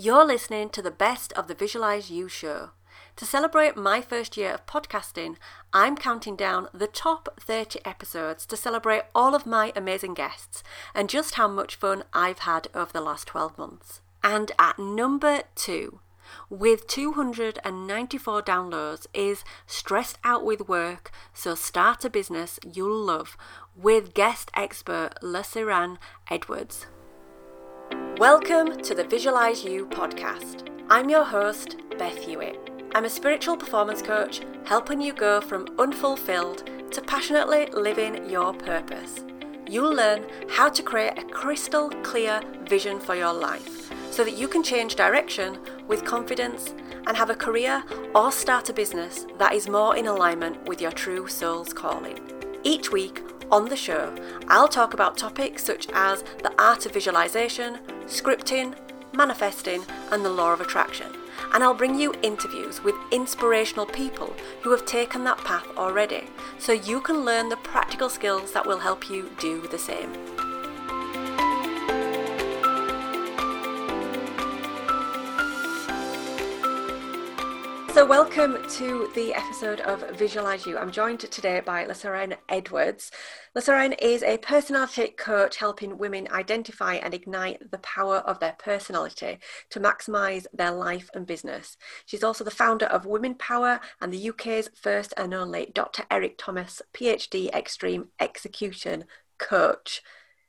You're listening to the best of the Visualize You show. To celebrate my first year of podcasting, I'm counting down the top 30 episodes to celebrate all of my amazing guests and just how much fun I've had over the last 12 months. And at number two, with 294 downloads, is Stressed Out with Work, So Start a Business You'll Love with guest expert LeSaran Edwards. Welcome to the Visualize You podcast. I'm your host, Beth Hewitt. I'm a spiritual performance coach helping you go from unfulfilled to passionately living your purpose. You'll learn how to create a crystal clear vision for your life so that you can change direction with confidence and have a career or start a business that is more in alignment with your true soul's calling. Each week, on the show, I'll talk about topics such as the art of visualization, scripting, manifesting, and the law of attraction. And I'll bring you interviews with inspirational people who have taken that path already, so you can learn the practical skills that will help you do the same. So, welcome to the episode of Visualize You. I'm joined today by LeSaran Edwards. LeSaran is a personality coach helping women identify and ignite the power of their personality to maximize their life and business. She's also the founder of Women Power and the UK's first and only Dr. Eric Thomas, PhD Extreme Execution Coach.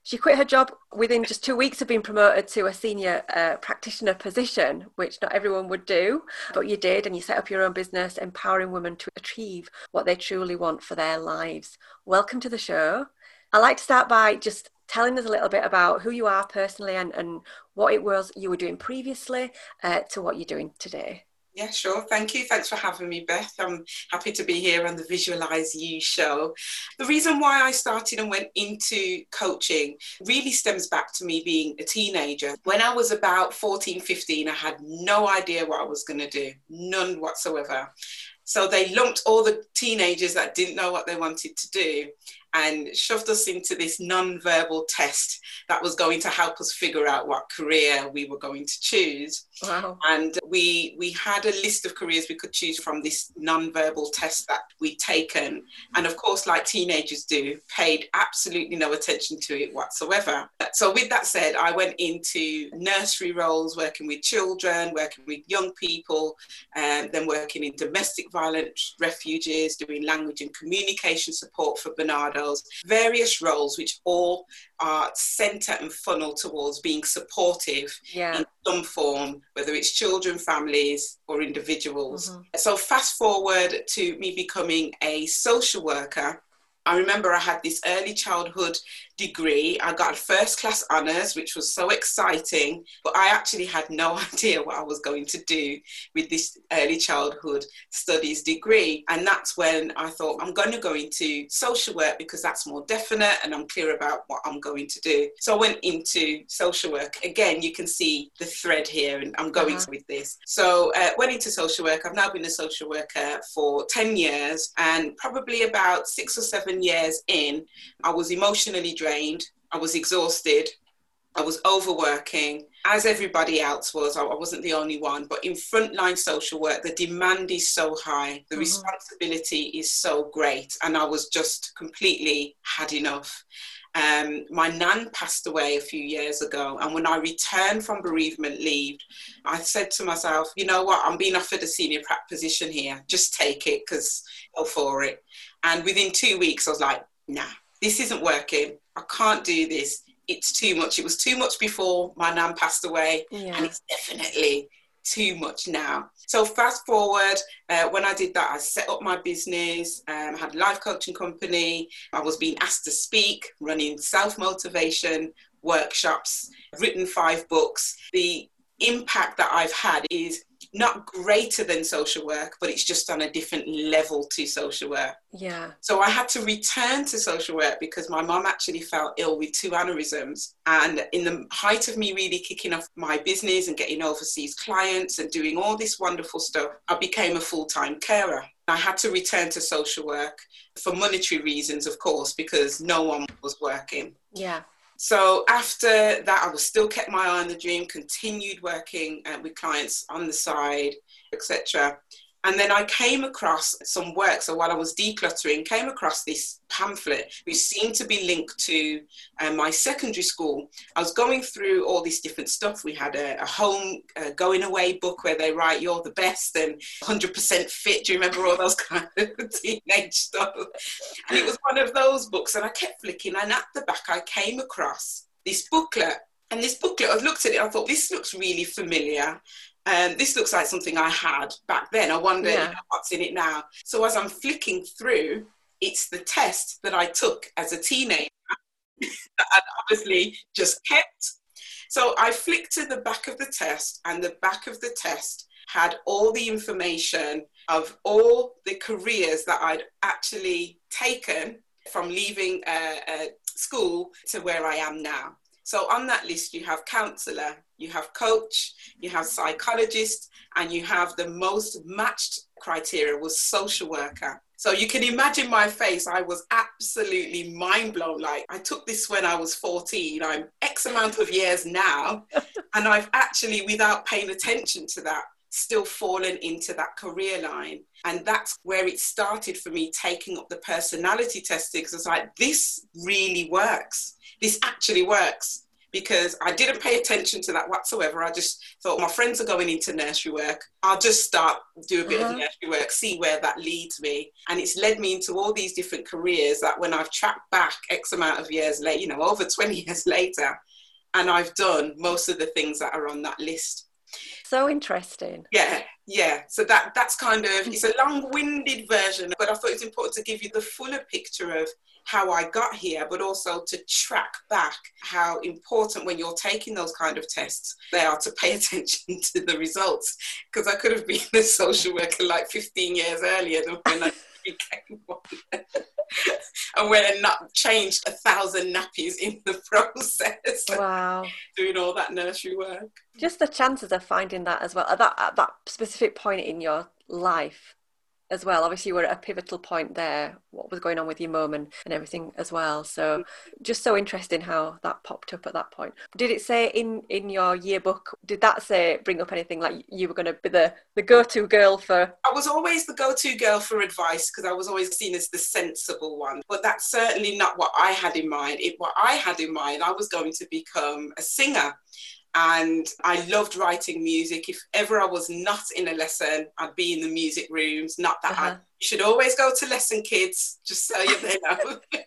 She quit her job within just two weeks of being promoted to a senior uh, practitioner position, which not everyone would do, but you did, and you set up your own business, empowering women to achieve what they truly want for their lives. Welcome to the show. I'd like to start by just telling us a little bit about who you are personally and, and what it was you were doing previously uh, to what you're doing today. Yeah, sure. Thank you. Thanks for having me, Beth. I'm happy to be here on the Visualize You show. The reason why I started and went into coaching really stems back to me being a teenager. When I was about 14, 15, I had no idea what I was going to do, none whatsoever. So they lumped all the teenagers that didn't know what they wanted to do and shoved us into this non-verbal test that was going to help us figure out what career we were going to choose. Wow. And we we had a list of careers we could choose from this non-verbal test that we'd taken. And of course, like teenagers do, paid absolutely no attention to it whatsoever. So with that said, I went into nursery roles, working with children, working with young people, and then working in domestic violence refuges, doing language and communication support for Barnardo various roles which all are centre and funnel towards being supportive yeah. in some form, whether it's children, families, or individuals. Mm-hmm. So, fast forward to me becoming a social worker. I remember I had this early childhood degree. I got first class honours, which was so exciting, but I actually had no idea what I was going to do with this early childhood studies degree. And that's when I thought, I'm going to go into social work because that's more definite and I'm clear about what I'm going to do. So I went into social work. Again, you can see the thread here, and I'm going uh-huh. with this. So uh, went into social work. I've now been a social worker for 10 years, and probably about six or seven years in, I was emotionally drained drained, I was exhausted, I was overworking, as everybody else was. I wasn't the only one, but in frontline social work, the demand is so high, the mm-hmm. responsibility is so great, and I was just completely had enough. Um, my nan passed away a few years ago, and when I returned from bereavement leave, I said to myself, "You know what? I'm being offered a senior prac position here. Just take it, because go for it." And within two weeks, I was like, "Nah, this isn't working. I can't do this. It's too much. It was too much before my nan passed away, yeah. and it's definitely too much now. So fast forward, uh, when I did that, I set up my business, um, had a life coaching company. I was being asked to speak, running self motivation workshops, written five books. The impact that I've had is not greater than social work, but it's just on a different level to social work. Yeah. So I had to return to social work because my mom actually fell ill with two aneurysms. And in the height of me really kicking off my business and getting overseas clients and doing all this wonderful stuff, I became a full time carer. I had to return to social work for monetary reasons, of course, because no one was working. Yeah. So after that, I was still kept my eye on the dream, continued working uh, with clients on the side, etc. And then I came across some work. So while I was decluttering, came across this pamphlet which seemed to be linked to uh, my secondary school. I was going through all this different stuff. We had a, a home uh, going away book where they write "You're the best" and "100% fit." Do you remember all those kind of teenage stuff? And it was one of those books, and I kept flicking. And at the back, I came across this booklet. And this booklet, I looked at it, I thought, this looks really familiar. Um, this looks like something I had back then. I wonder yeah. what's in it now. So as I'm flicking through, it's the test that I took as a teenager that I obviously just kept. So I flicked to the back of the test, and the back of the test had all the information of all the careers that I'd actually taken from leaving uh, uh, school to where I am now. So on that list, you have counselor, you have coach, you have psychologist, and you have the most matched criteria was social worker. So you can imagine my face. I was absolutely mind blown. Like I took this when I was 14. I'm X amount of years now. and I've actually, without paying attention to that, still fallen into that career line. And that's where it started for me taking up the personality testing because it's like, this really works this actually works because I didn't pay attention to that whatsoever. I just thought my friends are going into nursery work. I'll just start do a bit uh-huh. of nursery work, see where that leads me. And it's led me into all these different careers that when I've tracked back X amount of years later, you know, over 20 years later, and I've done most of the things that are on that list. So interesting. Yeah, yeah. So that that's kind of mm. it's a long-winded version, but I thought it's important to give you the fuller picture of how I got here, but also to track back how important when you're taking those kind of tests they are to pay attention to the results. Because I could have been a social worker like 15 years earlier than when I became one. and when I not changed a thousand nappies in the process. Wow. Doing all that nursery work. Just the chances of finding that as well at that, at that specific point in your life as well. Obviously, you were at a pivotal point there, what was going on with your mum and, and everything as well. So, mm-hmm. just so interesting how that popped up at that point. Did it say in, in your yearbook, did that say, bring up anything like you were going to be the, the go to girl for? I was always the go to girl for advice because I was always seen as the sensible one. But that's certainly not what I had in mind. It, what I had in mind, I was going to become a singer and I loved writing music. If ever I was not in a lesson, I'd be in the music rooms. Not that uh-huh. I should always go to lesson, kids, just so you know.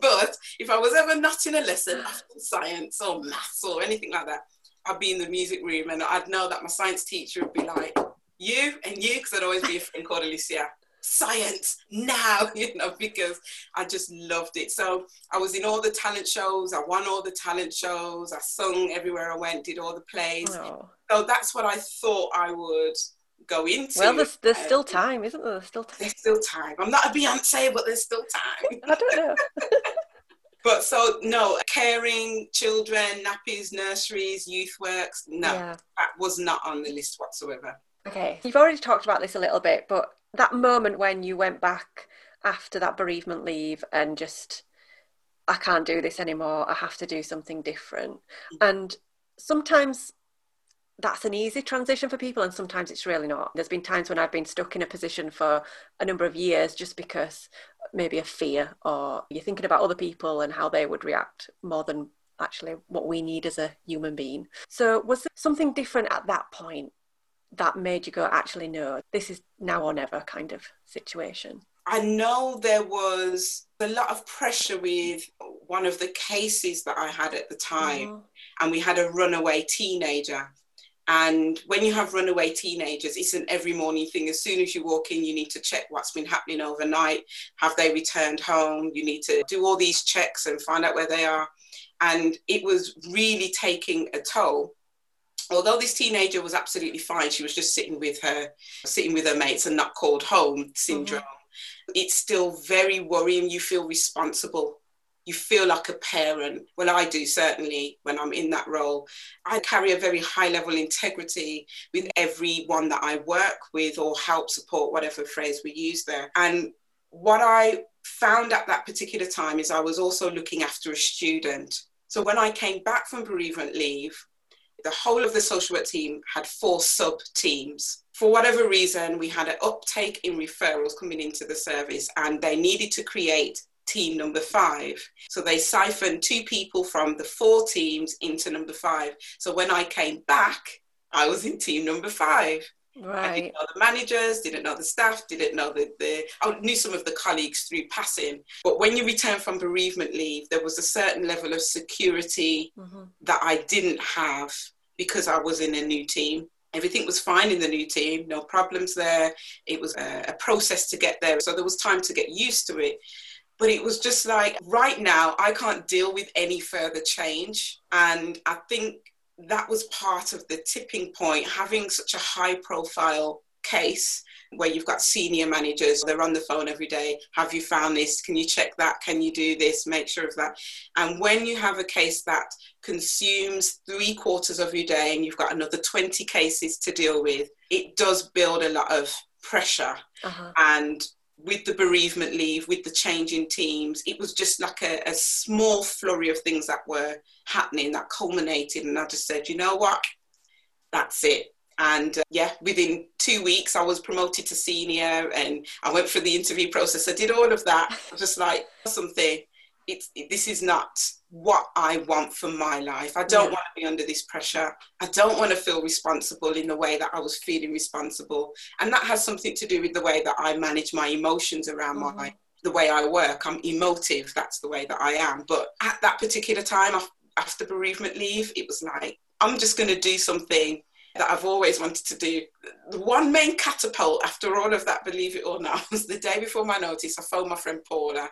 but if I was ever not in a lesson after science or maths or anything like that, I'd be in the music room and I'd know that my science teacher would be like, you and you, because I'd always be a friend called Alicia science now, you know, because I just loved it. So I was in all the talent shows, I won all the talent shows, I sung everywhere I went, did all the plays. Oh. So that's what I thought I would go into. Well, there's, there's still um, time, isn't there? There's still time. There's still time. I'm not a Beyonce, but there's still time. I don't know. but so no caring children nappies nurseries youth works no yeah. that was not on the list whatsoever okay you've already talked about this a little bit but that moment when you went back after that bereavement leave and just I can't do this anymore. I have to do something different. Mm-hmm. And sometimes that's an easy transition for people, and sometimes it's really not. There's been times when I've been stuck in a position for a number of years just because maybe a fear, or you're thinking about other people and how they would react more than actually what we need as a human being. So, was there something different at that point that made you go, actually, no, this is now or never kind of situation? I know there was a lot of pressure with one of the cases that I had at the time, oh. and we had a runaway teenager. And when you have runaway teenagers, it's an every morning thing. As soon as you walk in, you need to check what's been happening overnight. Have they returned home? You need to do all these checks and find out where they are. And it was really taking a toll although this teenager was absolutely fine, she was just sitting with her, sitting with her mates and not called home syndrome. Mm-hmm. It's still very worrying. You feel responsible. You feel like a parent. Well, I do certainly when I'm in that role. I carry a very high level integrity with everyone that I work with or help support, whatever phrase we use there. And what I found at that particular time is I was also looking after a student So when I came back from bereavement leave, the whole of the social work team had four sub teams. For whatever reason, we had an uptake in referrals coming into the service, and they needed to create team number five. So they siphoned two people from the four teams into number five. So when I came back, I was in team number five. Right. I didn't know the managers, didn't know the staff, didn't know the, the I knew some of the colleagues through passing. But when you return from bereavement leave, there was a certain level of security mm-hmm. that I didn't have because I was in a new team. Everything was fine in the new team, no problems there. It was a, a process to get there. So there was time to get used to it. But it was just like, right now, I can't deal with any further change. And I think that was part of the tipping point, having such a high profile case where you've got senior managers, they're on the phone every day. Have you found this? Can you check that? Can you do this? Make sure of that. And when you have a case that consumes three quarters of your day and you've got another 20 cases to deal with, it does build a lot of pressure. Uh-huh. And with the bereavement leave, with the change in teams, it was just like a, a small flurry of things that were happening that culminated. And I just said, you know what? That's it. And uh, yeah, within two weeks, I was promoted to senior and I went through the interview process. I did all of that. I was just like, something, it's, it, this is not what I want for my life. I don't yeah. want to be under this pressure. I don't want to feel responsible in the way that I was feeling responsible. And that has something to do with the way that I manage my emotions around mm-hmm. my the way I work. I'm emotive. That's the way that I am. But at that particular time, after bereavement leave, it was like, I'm just going to do something that I've always wanted to do. The one main catapult after all of that, believe it or not, was the day before my notice. I phoned my friend Paula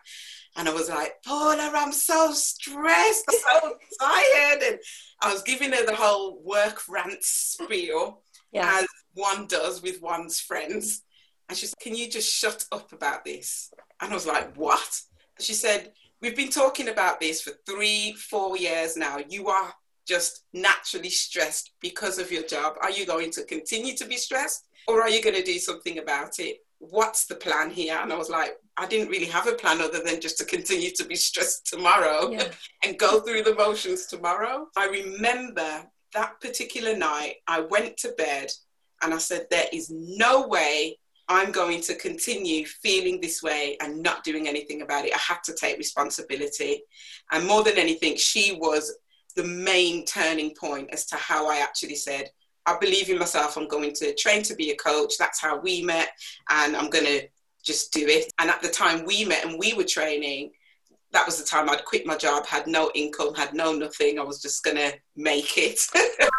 and I was like, Paula, I'm so stressed, I'm so tired. And I was giving her the whole work rant spiel, yeah. as one does with one's friends. And she said, Can you just shut up about this? And I was like, What? She said, We've been talking about this for three, four years now. You are just naturally stressed because of your job? Are you going to continue to be stressed or are you going to do something about it? What's the plan here? And I was like, I didn't really have a plan other than just to continue to be stressed tomorrow yeah. and go through the motions tomorrow. I remember that particular night, I went to bed and I said, There is no way I'm going to continue feeling this way and not doing anything about it. I had to take responsibility. And more than anything, she was the main turning point as to how I actually said, I believe in myself. I'm going to train to be a coach. That's how we met. And I'm going to just do it. And at the time we met and we were training, that was the time I'd quit my job, had no income, had no nothing. I was just going to make it.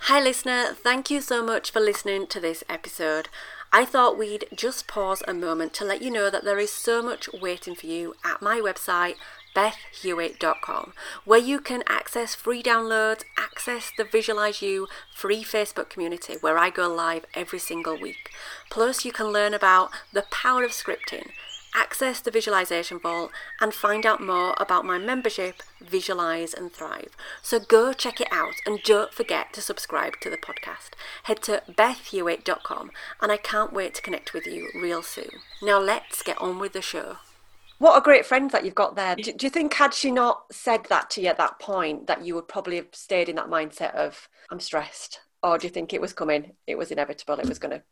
Hi, listener. Thank you so much for listening to this episode. I thought we'd just pause a moment to let you know that there is so much waiting for you at my website, bethhewitt.com, where you can access free downloads, access the Visualize You free Facebook community where I go live every single week. Plus, you can learn about the power of scripting, access the Visualization Vault, and find out more about my membership, Visualize and Thrive. So go check it out and don't forget to subscribe to the podcast. Head to bethhewitt.com and I can't wait to connect with you real soon. Now let's get on with the show. What a great friend that you've got there. Do, do, you think, had she not said that to you at that point, that you would probably have stayed in that mindset of, I'm stressed? Or do you think it was coming? It was inevitable, it was going to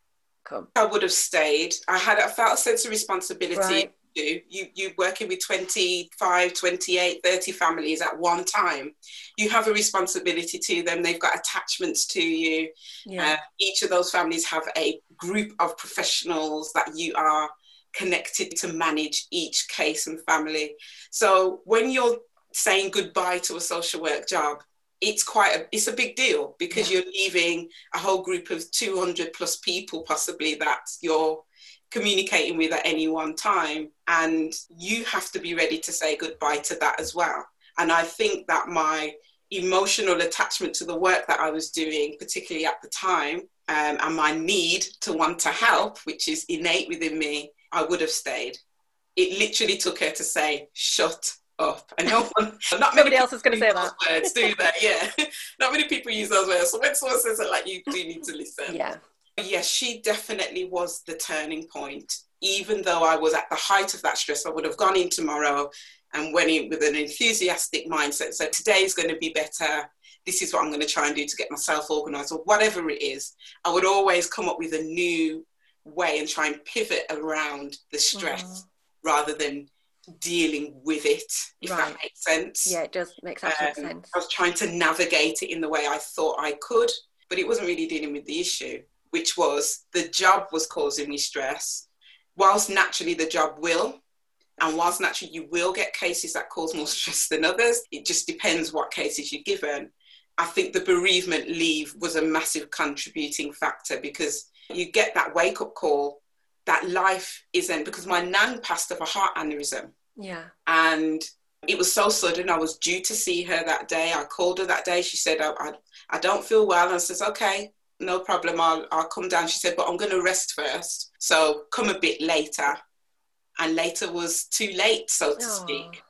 come? I would have stayed. I had, I felt a sense of responsibility. Right. You, you you working with 25 28 30 families at one time you have a responsibility to them they've got attachments to you yeah. uh, each of those families have a group of professionals that you are connected to manage each case and family. So when you're saying goodbye to a social work job, it's quite a it's a big deal because yeah. you're leaving a whole group of 200 plus people possibly that you're communicating with at any one time and you have to be ready to say goodbye to that as well and i think that my emotional attachment to the work that i was doing particularly at the time um, and my need to want to help which is innate within me I would have stayed. It literally took her to say, shut up. And no one, not nobody else is going to say that. Words, do that, yeah. not many people use those words. So when someone says it, like, you do need to listen. Yeah. Yes, she definitely was the turning point. Even though I was at the height of that stress, I would have gone in tomorrow and went in with an enthusiastic mindset. So today is going to be better. This is what I'm going to try and do to get myself organized, or whatever it is. I would always come up with a new way and try and pivot around the stress mm. rather than dealing with it, if right. that makes sense. Yeah, it does make um, sense. I was trying to navigate it in the way I thought I could, but it wasn't really dealing with the issue, which was the job was causing me stress. Whilst naturally the job will, and whilst naturally you will get cases that cause more stress than others, it just depends what cases you're given. I think the bereavement leave was a massive contributing factor because you get that wake up call that life isn't because my nan passed of a heart aneurysm. Yeah. And it was so sudden. I was due to see her that day. I called her that day. She said, I, I, I don't feel well. And I said, okay, no problem. I'll, I'll come down. She said, but I'm going to rest first. So come a bit later. And later was too late, so to Aww. speak.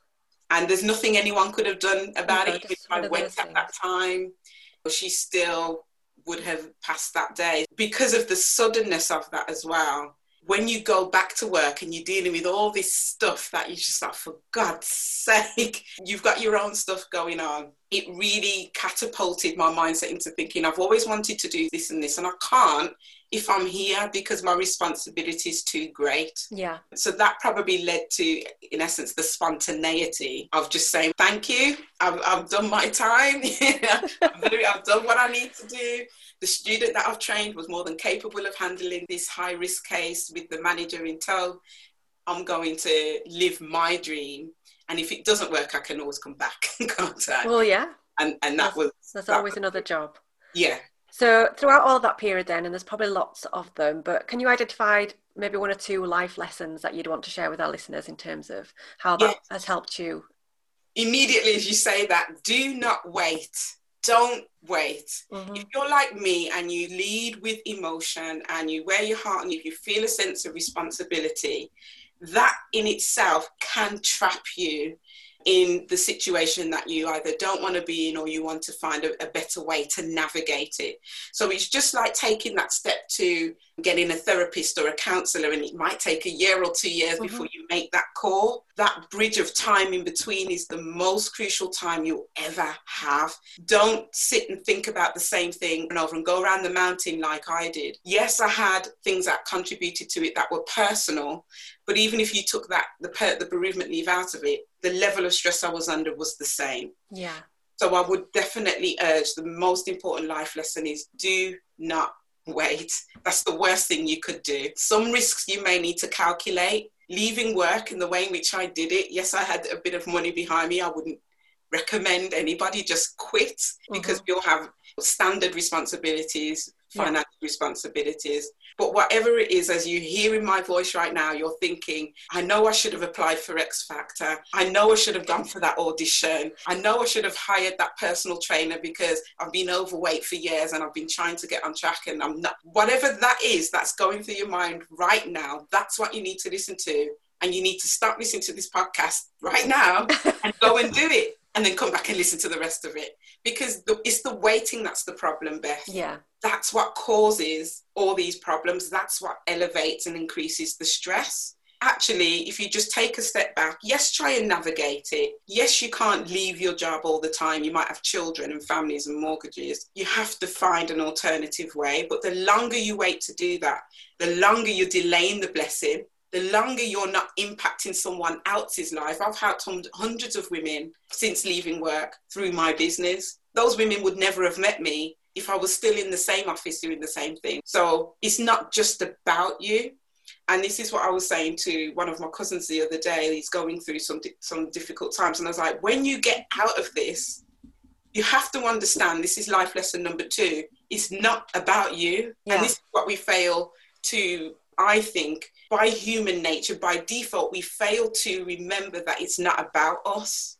And there's nothing anyone could have done about no, it if I went at that time. But she still would have passed that day because of the suddenness of that as well when you go back to work and you're dealing with all this stuff that you just like, for God's sake, you've got your own stuff going on. It really catapulted my mindset into thinking, I've always wanted to do this and this, and I can't if I'm here because my responsibility is too great. Yeah. So that probably led to, in essence, the spontaneity of just saying, thank you, I've, I've done my time, I've done what I need to do. The student that I've trained was more than capable of handling this high risk case with the manager in tow. I'm going to live my dream. And if it doesn't work, I can always come back, can't I? Well, yeah. And, and that that's, was. That's that always was, another job. Yeah, so throughout all that period then, and there's probably lots of them, but can you identify maybe one or two life lessons that you'd want to share with our listeners in terms of how that yes. has helped you? Immediately as you say that, do not wait. Don't wait. Mm-hmm. If you're like me and you lead with emotion and you wear your heart and if you feel a sense of responsibility, that in itself can trap you in the situation that you either don't want to be in or you want to find a, a, better way to navigate it. So it's just like taking that step to getting a therapist or a counselor, and it might take a year or two years mm-hmm. before you make that call. That bridge of time in between is the most crucial time you'll ever have. Don't sit and think about the same thing and over and go around the mountain like I did. Yes, I had things that contributed to it that were personal, but even if you took that the, the bereavement leave out of it, the level of stress I was under was the same. Yeah. So I would definitely urge the most important life lesson is do not wait. That's the worst thing you could do. Some risks you may need to calculate. Leaving work in the way in which I did it, yes, I had a bit of money behind me. I wouldn't recommend anybody just quit because mm-hmm. you'll have standard responsibilities, financial yeah. responsibilities. But whatever it is, as you hear in my voice right now, you're thinking, I know I should have applied for X Factor. I know I should have gone for that audition. I know I should have hired that personal trainer because I've been overweight for years and I've been trying to get on track and I'm not. Whatever that is that's going through your mind right now, that's what you need to listen to. And you need to start listening to this podcast right now and go and do it and then come back and listen to the rest of it. Because the, it's the waiting that's the problem beth. Yeah. That's what causes all these problems. That's what elevates and increases the stress. Actually if you just take a step back yes try and navigate it. Yes you can't leave your job all the time. You might have children and families and mortgages. You have to find an alternative way. But the longer you wait to do that the longer you're delaying the blessing the longer you're not impacting someone else's life. I've helped hundreds of women since leaving work through my business. Those women would never have met me if I was still in the same office doing the same thing. So it's not just about you. And this is what I was saying to one of my cousins the other day. He's going through some some difficult times, and I was like, when you get out of this, you have to understand this is life lesson number two. It's not about you, yeah. and this is what we fail to, I think, by human nature, by default, we fail to remember that it's not about us.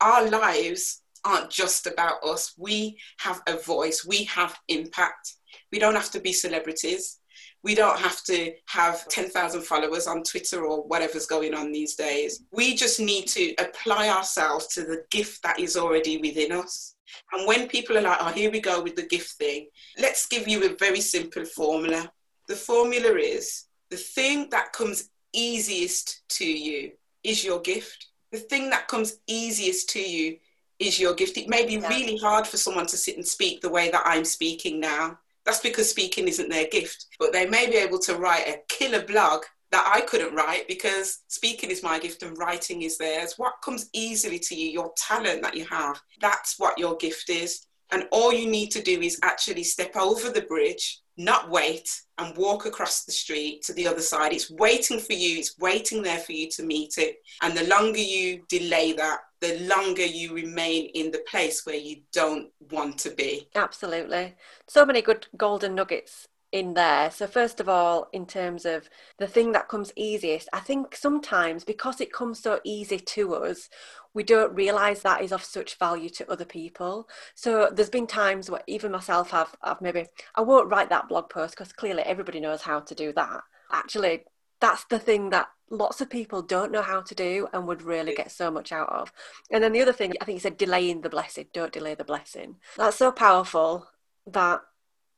Our lives aren't just about us. We have a voice, we have impact. We don't have to be celebrities. We don't have to have 10,000 followers on Twitter or whatever's going on these days. We just need to apply ourselves to the gift that is already within us. And when people are like, oh, here we go with the gift thing, let's give you a very simple formula. The formula is the thing that comes easiest to you is your gift. the thing that comes easiest to you is your gift. It may be yeah. really hard for someone to sit and speak the way that I'm speaking now. That's because speaking isn't their gift. But they may be able to write a killer blog that I couldn't write because speaking is my gift and writing is theirs. What comes easily to you, your talent that you have, that's what your gift is. And all you need to do is actually step over the bridge, not wait, and walk across the street to the other side. It's waiting for you, it's waiting there for you to meet it. And the longer you delay that, the longer you remain in the place where you don't want to be. Absolutely. So many good golden nuggets in there. So, first of all, in terms of the thing that comes easiest, I think sometimes because it comes so easy to us, we don't realize that is of such value to other people. So, there's been times where even myself have, have maybe, I won't write that blog post because clearly everybody knows how to do that. Actually, that's the thing that lots of people don't know how to do and would really get so much out of. And then the other thing, I think you said delaying the blessing, don't delay the blessing. That's so powerful that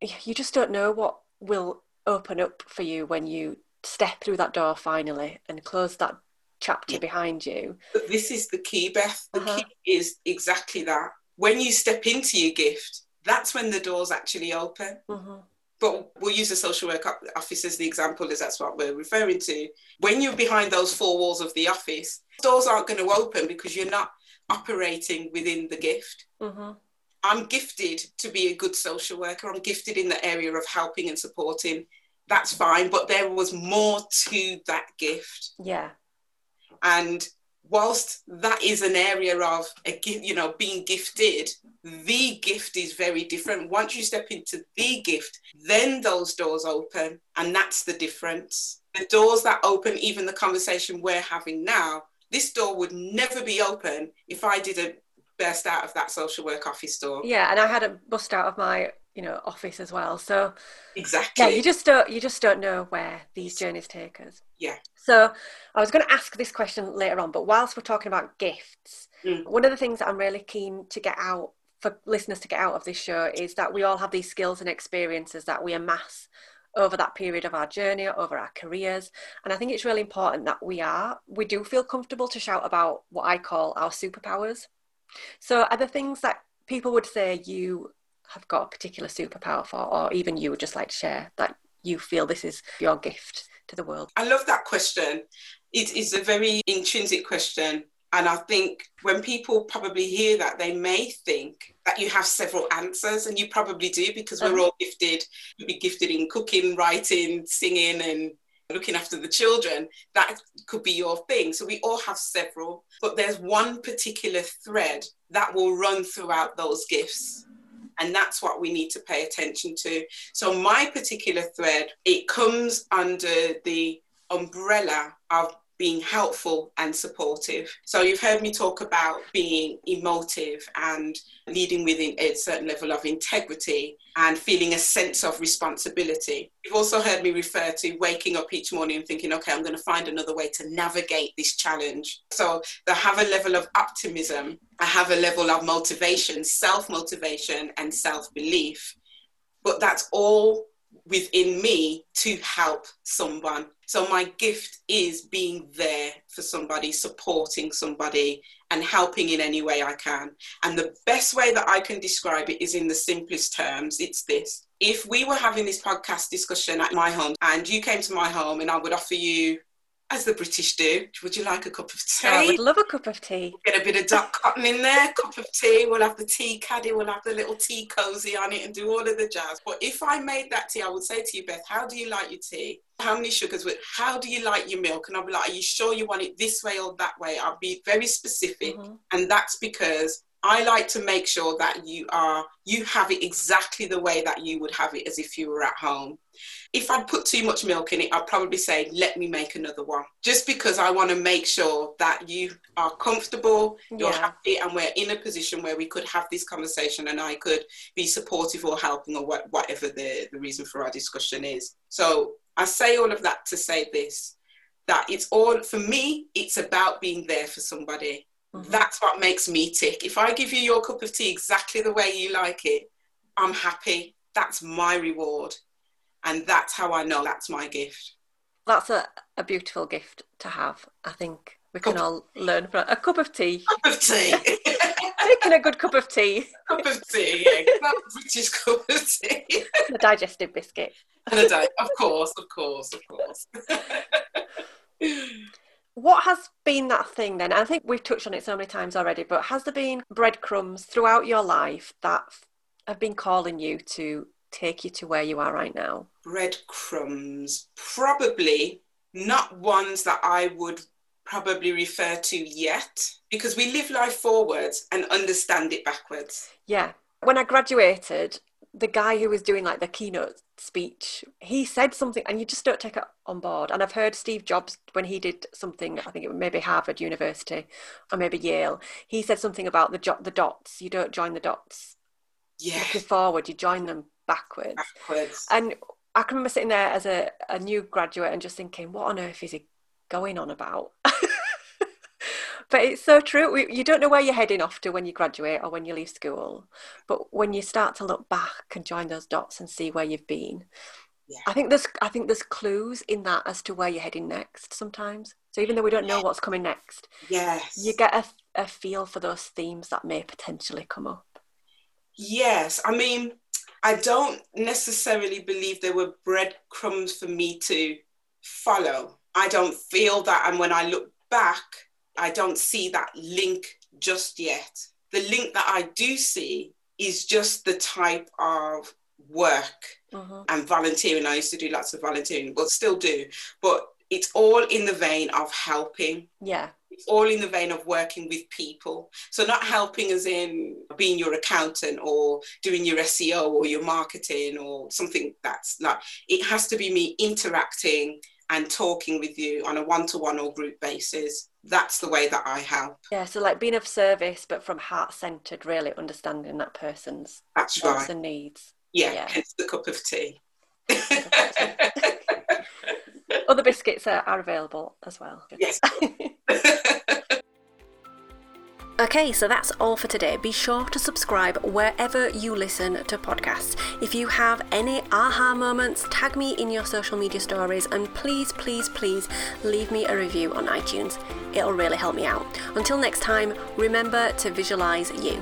you just don't know what will open up for you when you step through that door finally and close that chapter yeah. behind you. But this is the key, Beth. The uh-huh. key is exactly that. When you step into your gift, that's when the doors actually open. Mm-hmm. But we'll use the social work office as the example, as that's what we're referring to. When you're behind those four walls of the office, doors aren't going to open because you're not operating within the gift. Mm-hmm. I'm gifted to be a good social worker. I'm gifted in the area of helping and supporting. That's fine. But there was more to that gift. Yeah. And whilst that is an area of a gift, you know, being gifted, the gift is very different. Once you step into the gift, then those doors open, and that's the difference. The doors that open, even the conversation we're having now, this door would never be open if I didn't burst out of that social work office door. Yeah, and I had a bust out of my you know office as well. So exactly, yeah, you just don't you just don't know where these journeys take us. Yeah. So I was going to ask this question later on, but whilst we're talking about gifts, mm. one of the things that I'm really keen to get out for listeners to get out of this show is that we all have these skills and experiences that we amass over that period of our journey, over our careers. And I think it's really important that we are, we do feel comfortable to shout about what I call our superpowers. So, are there things that people would say you have got a particular superpower for, or even you would just like to share that you feel this is your gift to the world? I love that question. It is a very intrinsic question. And I think when people probably hear that, they may think that you have several answers, and you probably do because we're uh-huh. all gifted. You'd be gifted in cooking, writing, singing, and looking after the children, that could be your thing. So we all have several, but there's one particular thread that will run throughout those gifts. And that's what we need to pay attention to. So my particular thread, it comes under the umbrella of being helpful and supportive. So you've heard me talk about being emotive and leading with a certain level of integrity and feeling a sense of responsibility. You've also heard me refer to waking up each morning and thinking, okay, I'm going to find another way to navigate this challenge. So I have a level of optimism, I have a level of motivation, self motivation, and self belief. But that's all within me to help someone. So my gift is being there for somebody, supporting somebody, and helping in any way I can. And the best way that I can describe it is in the simplest terms it's this. If we were having this podcast discussion at my home and you came to my home and I would offer you as the British do. Would you like a cup of tea? I would love a cup of tea. We'll get a bit of duck cotton in there, cup of tea. We'll have the tea caddy, we'll have the little tea cozy on it and do all of the jazz. But if I made that tea, I would say to you, Beth, how do you like your tea? How many sugars with how do you like your milk? And I'll be like, Are you sure you want it this way or that way? I'll be very specific. Mm-hmm. And that's because I like to make sure that you are you have it exactly the way that you would have it as if you were at home. If I'd put too much milk in it, I'd probably say, let me make another one. Just because I want to make sure that you are comfortable, you're yeah. happy, and we're in a position where we could have this conversation and I could be supportive or helping or whatever the, the reason for our discussion is. So I say all of that to say this that it's all for me, it's about being there for somebody. Mm-hmm. That's what makes me tick. If I give you your cup of tea exactly the way you like it, I'm happy. That's my reward. And that's how I know that's my gift. That's a, a beautiful gift to have. I think we can all learn from a cup of tea. Cup of tea. Making a good cup of tea. cup of tea, yeah. British cup of tea. a digestive biscuit. And a day, of course, of course, of course. what has been that thing then? I think we've touched on it so many times already, but has there been breadcrumbs throughout your life that have been calling you to take you to where you are right now? Breadcrumbs, probably not ones that I would probably refer to yet because we live life forwards and understand it backwards. Yeah. When I graduated, the guy who was doing like the keynote speech, he said something and you just don't take it on board. And I've heard Steve Jobs when he did something, I think it was maybe Harvard University or maybe Yale, he said something about the jo- the dots. You don't join the dots. Yeah. Looking forward, you join them backwards. Backwards. And I can remember sitting there as a, a new graduate and just thinking, what on earth is he going on about? but it's so true. You don't know where you're heading off to when you graduate or when you leave school. But when you start to look back and join those dots and see where you've been, yeah. I think there's I think there's clues in that as to where you're heading next sometimes. So even though we don't know what's coming next, yes, you get a, a feel for those themes that may potentially come up. Yes, I mean, I don't necessarily believe there were breadcrumbs for me to follow. I don't feel that, and when I look back, I don't see that link just yet. The link that I do see is just the type of work uh-huh. and volunteering. I used to do lots of volunteering, but still do. But it's all in the vein of helping. Yeah. It's all in the vein of working with people. So not helping as in being your accountant or doing your SEO or your marketing or something that's not. It has to be me interacting and talking with you on a one-to-one or group basis that's the way that i help. Yeah so like being of service but from heart-centered really understanding that person's that's wants right. and needs. Yeah, yeah. hence the cup of tea. Other biscuits are, are available as well. Yes Okay, so that's all for today. Be sure to subscribe wherever you listen to podcasts. If you have any aha moments, tag me in your social media stories and please, please, please leave me a review on iTunes. It'll really help me out. Until next time, remember to visualize you.